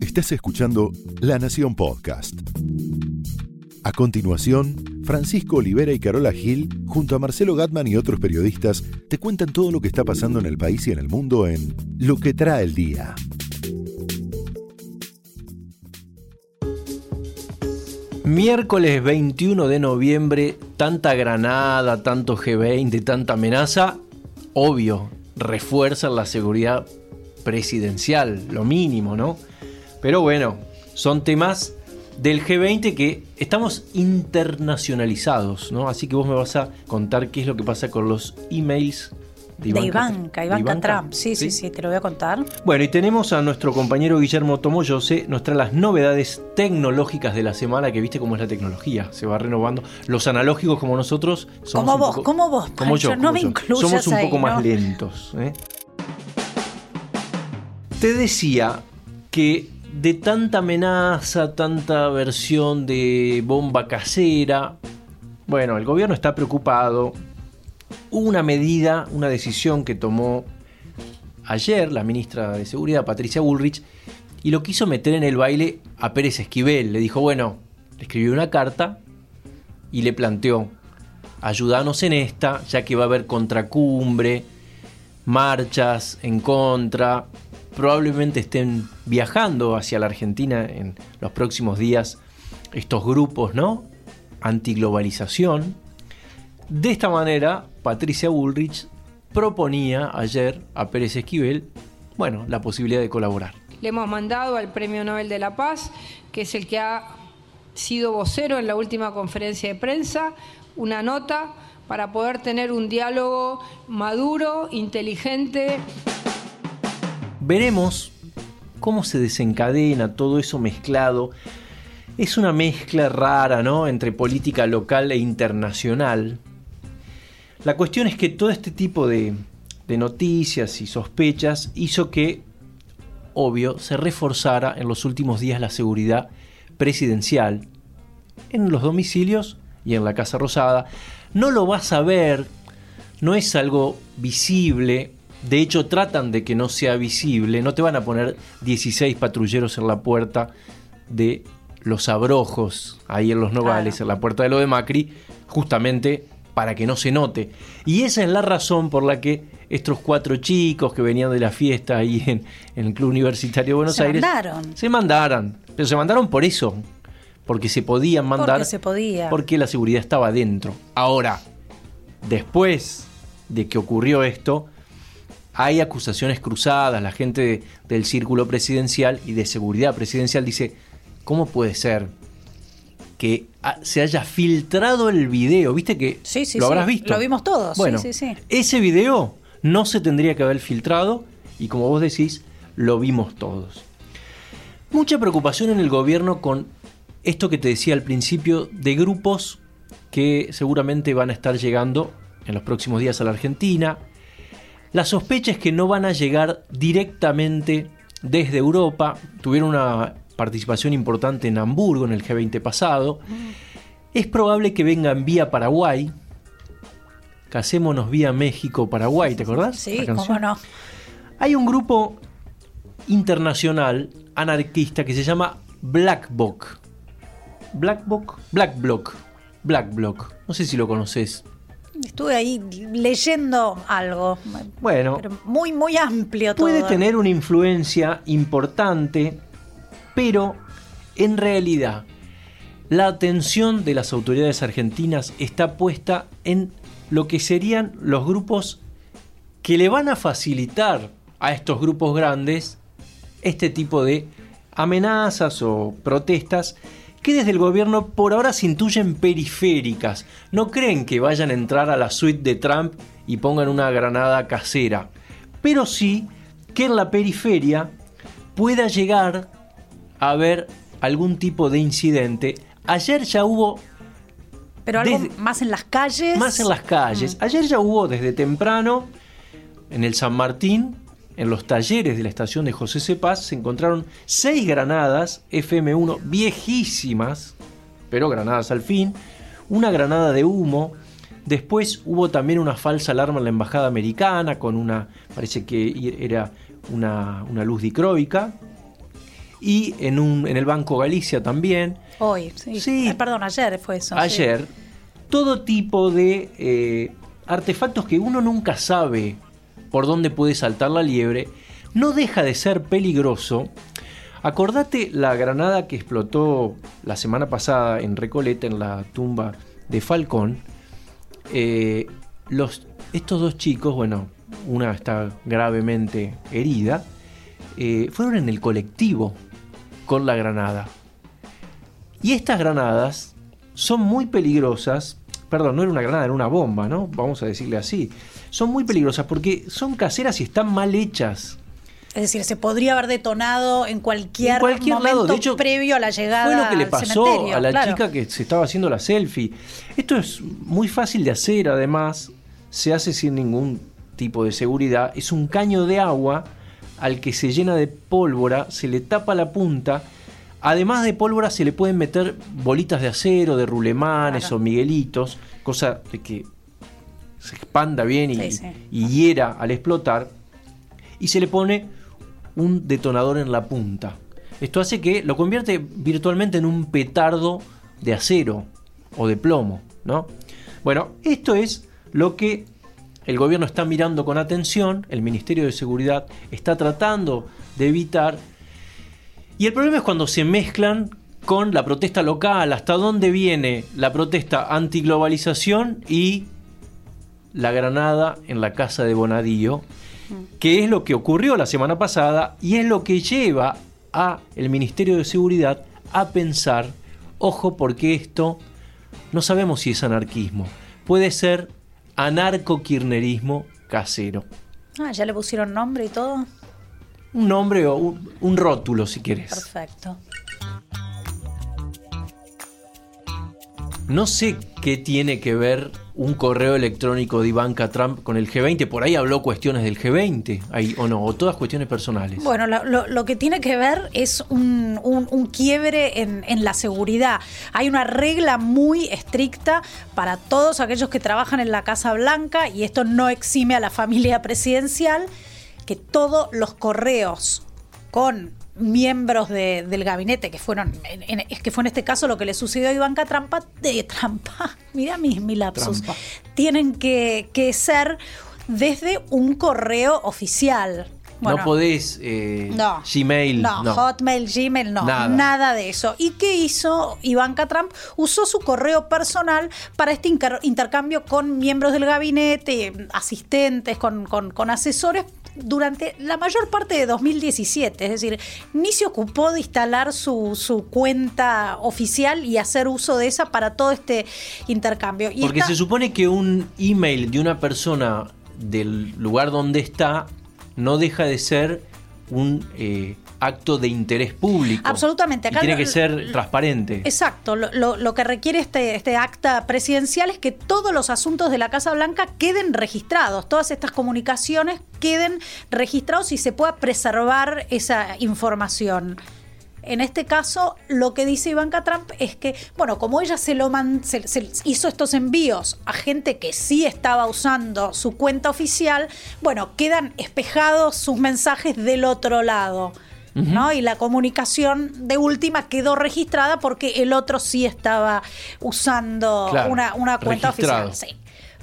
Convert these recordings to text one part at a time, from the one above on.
Estás escuchando La Nación Podcast. A continuación, Francisco Olivera y Carola Gil, junto a Marcelo Gatman y otros periodistas, te cuentan todo lo que está pasando en el país y en el mundo en Lo que trae el día. Miércoles 21 de noviembre, tanta granada, tanto G20, tanta amenaza, obvio, refuerzan la seguridad presidencial, lo mínimo, ¿no? Pero bueno, son temas del G20 que estamos internacionalizados, ¿no? Así que vos me vas a contar qué es lo que pasa con los emails de Ivanka, Ivanka, Trump. Sí, sí, sí, te lo voy a contar. Bueno, y tenemos a nuestro compañero Guillermo Tomoyose, nos trae las novedades tecnológicas de la semana, que viste cómo es la tecnología, se va renovando. Los analógicos como nosotros somos Como vos, como vos, como yo, no me Somos un poco más lentos. ¿eh? Te decía que de tanta amenaza, tanta versión de bomba casera, bueno, el gobierno está preocupado. Una medida, una decisión que tomó ayer la ministra de Seguridad, Patricia Bullrich, y lo quiso meter en el baile a Pérez Esquivel. Le dijo, bueno, le escribió una carta y le planteó, ayúdanos en esta, ya que va a haber contracumbre, marchas en contra, probablemente estén viajando hacia la Argentina en los próximos días estos grupos, ¿no? Antiglobalización. De esta manera, Patricia Bullrich proponía ayer a Pérez Esquivel, bueno, la posibilidad de colaborar. Le hemos mandado al Premio Nobel de la Paz, que es el que ha sido vocero en la última conferencia de prensa, una nota para poder tener un diálogo maduro, inteligente. Veremos cómo se desencadena todo eso mezclado. Es una mezcla rara, ¿no? Entre política local e internacional. La cuestión es que todo este tipo de, de noticias y sospechas hizo que, obvio, se reforzara en los últimos días la seguridad presidencial en los domicilios y en la Casa Rosada. No lo vas a ver, no es algo visible, de hecho, tratan de que no sea visible. No te van a poner 16 patrulleros en la puerta de los abrojos, ahí en los nogales, en la puerta de lo de Macri, justamente para que no se note. Y esa es la razón por la que estos cuatro chicos que venían de la fiesta ahí en, el Club Universitario de Buenos Aires. Se mandaron. Se mandaron. Pero se mandaron por eso. Porque se podían mandar. Porque se podía. Porque la seguridad estaba dentro. Ahora, después de que ocurrió esto, hay acusaciones cruzadas, la gente del círculo presidencial y de seguridad presidencial dice, ¿cómo puede ser que se haya filtrado el video? ¿Viste que sí, sí, lo habrás visto? Lo vimos todos. Bueno, ese video no se tendría que haber filtrado y como vos decís, lo vimos todos. Mucha preocupación en el gobierno con esto que te decía al principio de grupos que seguramente van a estar llegando en los próximos días a la Argentina, la sospecha es que no van a llegar directamente desde Europa. Tuvieron una participación importante en Hamburgo en el G20 pasado. Es probable que vengan vía Paraguay. Casémonos vía México-Paraguay, ¿te acordás? Sí, cómo no. Hay un grupo internacional anarquista que se llama Black Bloc. Black Bloc, Black Bloc, Black Bloc. No sé si lo conoces. Estuve ahí leyendo algo. Bueno. muy, muy amplio todo. Puede tener una influencia importante, pero en realidad la atención de las autoridades argentinas está puesta en lo que serían los grupos que le van a facilitar a estos grupos grandes este tipo de amenazas o protestas que desde el gobierno por ahora se intuyen periféricas. No creen que vayan a entrar a la suite de Trump y pongan una granada casera, pero sí que en la periferia pueda llegar a haber algún tipo de incidente. Ayer ya hubo... Pero algo más en las calles. Más en las calles. Mm. Ayer ya hubo desde temprano en el San Martín en los talleres de la estación de José Cepaz se encontraron seis granadas FM1 viejísimas, pero granadas al fin, una granada de humo, después hubo también una falsa alarma en la embajada americana con una, parece que era una, luz dicroica, y en, un, en el Banco Galicia también. Hoy, sí. Sí. Eh, perdón, ayer fue eso. sí. Ayer, todo tipo de eh, artefactos que uno nunca sabe por dónde puede saltar la liebre, no deja de ser peligroso. Acordate la granada que explotó la semana pasada en Recoleta, en la tumba de Falcón. Eh, los, estos dos chicos, bueno, una está gravemente herida, eh, fueron en el colectivo con la granada. Y estas granadas son muy peligrosas. Perdón, no era una granada, era una bomba, ¿no? Vamos a decirle así. Son muy peligrosas porque son caseras y están mal hechas. Es decir, se podría haber detonado en cualquier, En cualquier momento lado. De hecho, previo a la llegada Fue lo que le pasó a la claro. chica que se estaba haciendo la selfie. Esto es muy fácil de hacer, además. Se hace sin ningún tipo de seguridad. Es un caño de agua al que se llena de pólvora, se le tapa la punta. Además de pólvora se le pueden meter bolitas de acero, de rulemanes Claro. o miguelitos, cosa de que se expanda bien y, Sí, sí. y hiera al explotar. Y se le pone un detonador en la punta. Esto hace que lo convierte virtualmente en un petardo de acero o de plomo, ¿no? Bueno, esto es lo que el gobierno está mirando con atención, el Ministerio de Seguridad está tratando de evitar. Y el problema es cuando se mezclan con la protesta local, hasta dónde viene la protesta antiglobalización y la granada en la casa de Bonadío, que es lo que ocurrió la semana pasada y es lo que lleva a el Ministerio de Seguridad a pensar, ojo, porque esto no sabemos si es anarquismo, puede ser anarco-kirnerismo casero. Ah, ya le pusieron nombre y todo. Un nombre o un, un rótulo, si quieres. Perfecto. No sé qué tiene que ver un correo electrónico de Ivanka Trump con el G20. Por ahí habló cuestiones del G20, ahí, o no, o todas cuestiones personales. Bueno, lo, que tiene que ver es un, quiebre en la seguridad. Hay una regla muy estricta para todos aquellos que trabajan en la Casa Blanca, y esto no exime a la familia presidencial, que todos los correos con miembros de- del gabinete que fueron en- en- es que fue en este caso lo que le sucedió a Ivanka Trampa de Trampa mira mi, mi lapsus Trampa. tienen que, que ser desde un correo oficial Bueno, no podés eh, no, Gmail. no, No, Hotmail, Gmail, no, Nada. nada. de eso. ¿Y qué hizo Ivanka Trump? Usó su correo personal para este inter- intercambio con miembros del gabinete, asistentes, con, con- con asesores durante la mayor parte de 2017. Es decir, ni se ocupó de instalar su, su cuenta oficial y hacer uso de esa para todo este intercambio. Y Porque se supone que un email de una persona del lugar donde está no deja de ser un eh, acto de interés público. Absolutamente. Y tiene lo- que ser transparente. Exacto, lo, lo- lo que requiere este, este acta presidencial es que todos los asuntos de la Casa Blanca queden registrados, todas estas comunicaciones queden registrados y se pueda preservar esa información. En este caso, lo que dice Ivanka Trump es que, bueno, como ella se lo man- se- se hizo estos envíos a gente que sí estaba usando su cuenta oficial, bueno, quedan espejados sus mensajes del otro lado. ¿No? Y la comunicación de última quedó registrada porque el otro sí estaba usando Claro, una, una cuenta registrado. oficial. Sí.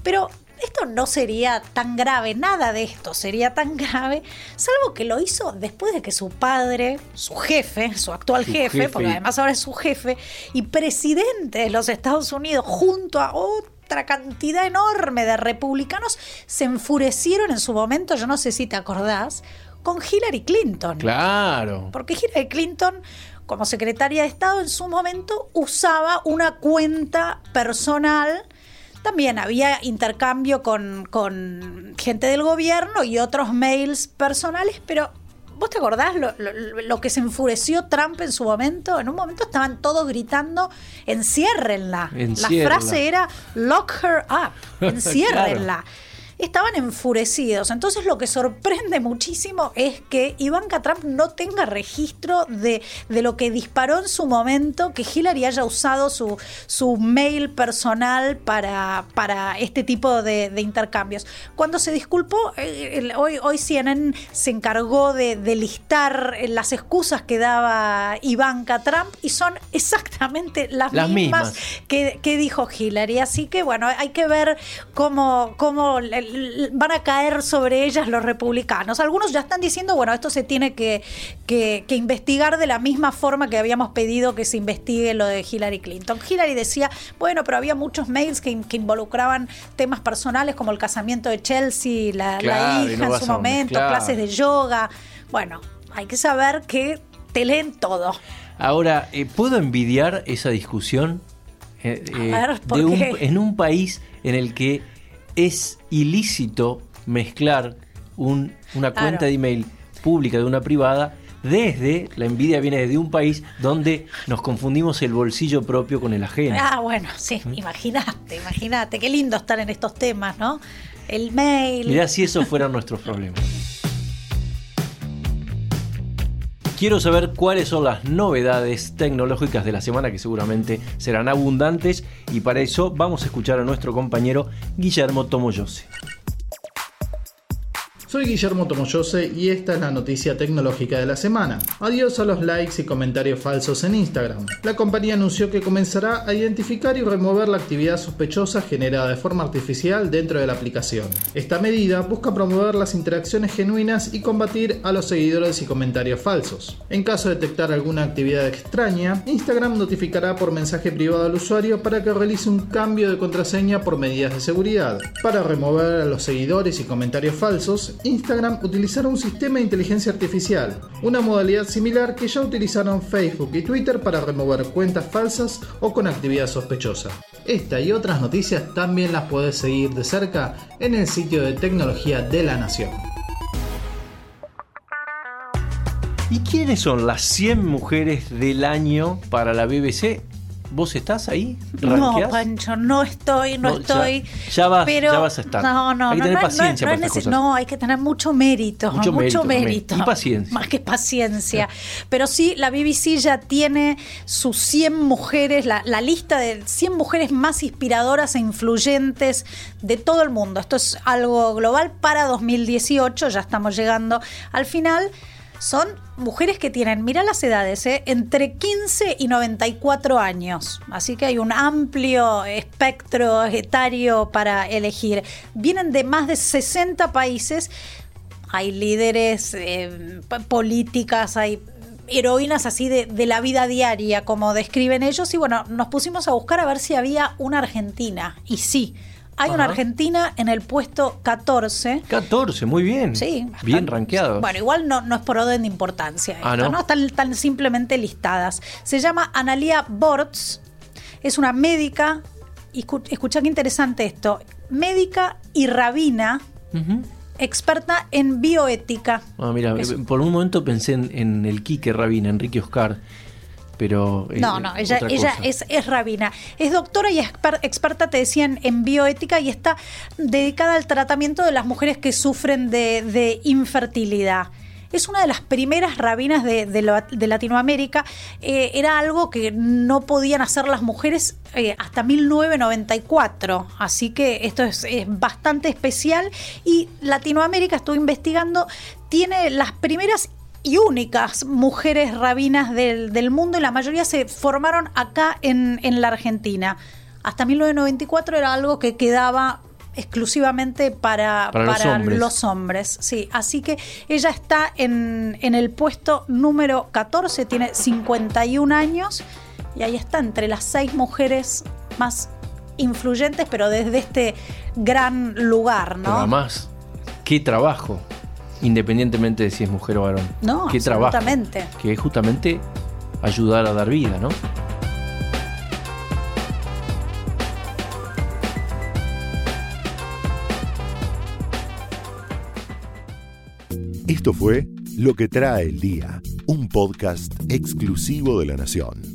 Pero esto no sería tan grave, nada de esto sería tan grave, salvo que lo hizo después de que su padre, su jefe, su actual Su jefe, jefe. porque además ahora es su jefe, y presidente de los Estados Unidos, junto a otra cantidad enorme de republicanos, se enfurecieron en su momento, yo no sé si te acordás, con Hillary Clinton. Claro. Porque Hillary Clinton, como secretaria de Estado en su momento, usaba una cuenta personal. También había intercambio con, con gente del gobierno y otros mails personales, pero ¿vos te acordás lo, lo- lo que se enfureció Trump en su momento? En un momento estaban todos gritando, enciérrenla. La frase era lock her up, enciérrenla. Estaban enfurecidos. Entonces lo que sorprende muchísimo es que Ivanka Trump no tenga registro de, de lo que disparó en su momento, que Hillary haya usado su, su mail personal para, para este tipo de, intercambios. Cuando se disculpó, eh, hoy, hoy CNN se encargó de, listar las excusas que daba Ivanka Trump y son exactamente las, mismas, Que, que, dijo Hillary. Así que bueno, hay que ver cómo, cómo van a caer sobre ellas los republicanos. Algunos ya están diciendo, bueno, esto se tiene que, que, investigar de la misma forma que habíamos pedido que se investigue lo de Hillary Clinton. Hillary decía, bueno, pero había muchos mails que, involucraban temas personales como el casamiento de Chelsea, la, hija en su momento, clases de yoga. Bueno, hay que saber que te leen todo. Ahora, eh, ¿puedo envidiar esa discusión? Eh, eh, en un país en el que es ilícito mezclar una cuenta de email pública de una privada desde, la envidia viene desde un país donde nos confundimos el bolsillo propio con el ajeno. Ah, bueno, sí, ¿Mm? imagínate, imagínate, qué lindo estar en estos temas, ¿no? El mail. Mirá si esos fueran nuestros problemas. Quiero saber cuáles son las novedades tecnológicas de la semana que seguramente serán abundantes y para eso vamos a escuchar a nuestro compañero Guillermo Tomoyose. Soy Guillermo Tomoyose y esta es la noticia tecnológica de la semana. Adiós a los likes y comentarios falsos en Instagram. La compañía anunció que comenzará a identificar y remover la actividad sospechosa generada de forma artificial dentro de la aplicación. Esta medida busca promover las interacciones genuinas y combatir a los seguidores y comentarios falsos. En caso de detectar alguna actividad extraña, Instagram notificará por mensaje privado al usuario para que realice un cambio de contraseña por medidas de seguridad. Para remover a los seguidores y comentarios falsos, Instagram utilizaron un sistema de inteligencia artificial, una modalidad similar que ya utilizaron Facebook y Twitter para remover cuentas falsas o con actividad sospechosa. Esta y otras noticias también las puedes seguir de cerca en el sitio de tecnología de la Nación. ¿Y quiénes son las 100 mujeres del año para la BBC? ¿Vos estás ahí? No, Pancho, no estoy, no, estoy. Ya, vas, ya vas a estar. No, no, hay que tener paciencia para cosas. No, hay que tener mucho mérito. Mucho, mérito. Y paciencia. Más que paciencia. Pero sí, la BBC ya tiene sus 100 mujeres, la, la lista de 100 mujeres más inspiradoras e influyentes de todo el mundo. Esto es algo global para 2018, ya estamos llegando al final son mujeres que tienen, mira las edades, ¿eh? entre 15 y 94 años. Así que hay un amplio espectro etario para elegir. Vienen de más de 60 países. Hay líderes eh, políticas, hay heroínas así de, de, la vida diaria, como describen ellos. Y bueno, nos pusimos a buscar a ver si había una Argentina. Y sí, hay una Argentina en el puesto 14. 14, muy bien. Sí. Bien rankeado. Bueno, igual no, no es por orden de importancia. Ah, ¿no? Están, tan simplemente listadas. Se llama Analia Bortz. Es una médica. Y escucha qué interesante esto. Médica y rabina. Experta en bioética. Ah, mira, por un momento pensé en, en el Quique Rabina, Enrique Oscar pero... No, no, ella, ella es, es, rabina. Es doctora y experta, te decían, en bioética y está dedicada al tratamiento de las mujeres que sufren de, infertilidad es una de las primeras rabinas de, de, Latinoamérica. Eh, era algo que no podían hacer las mujeres eh, hasta 1994. Así que esto es, es, bastante especial. Y Latinoamérica, estuve investigando, tiene las primeras y únicas mujeres rabinas del, mundo y la mayoría se formaron acá en, la Argentina. Hasta 1994 era algo que quedaba exclusivamente para, los, hombres. Sí, así que ella está en, en el puesto número 14, tiene 51 años y ahí está entre las seis mujeres más influyentes, pero desde este gran lugar, ¿no? además, qué trabajo independientemente de si es mujer o varón. No, ¿Qué absolutamente. que es justamente ayudar a dar vida, ¿no? Esto fue Lo que trae el día, un podcast exclusivo de la Nación.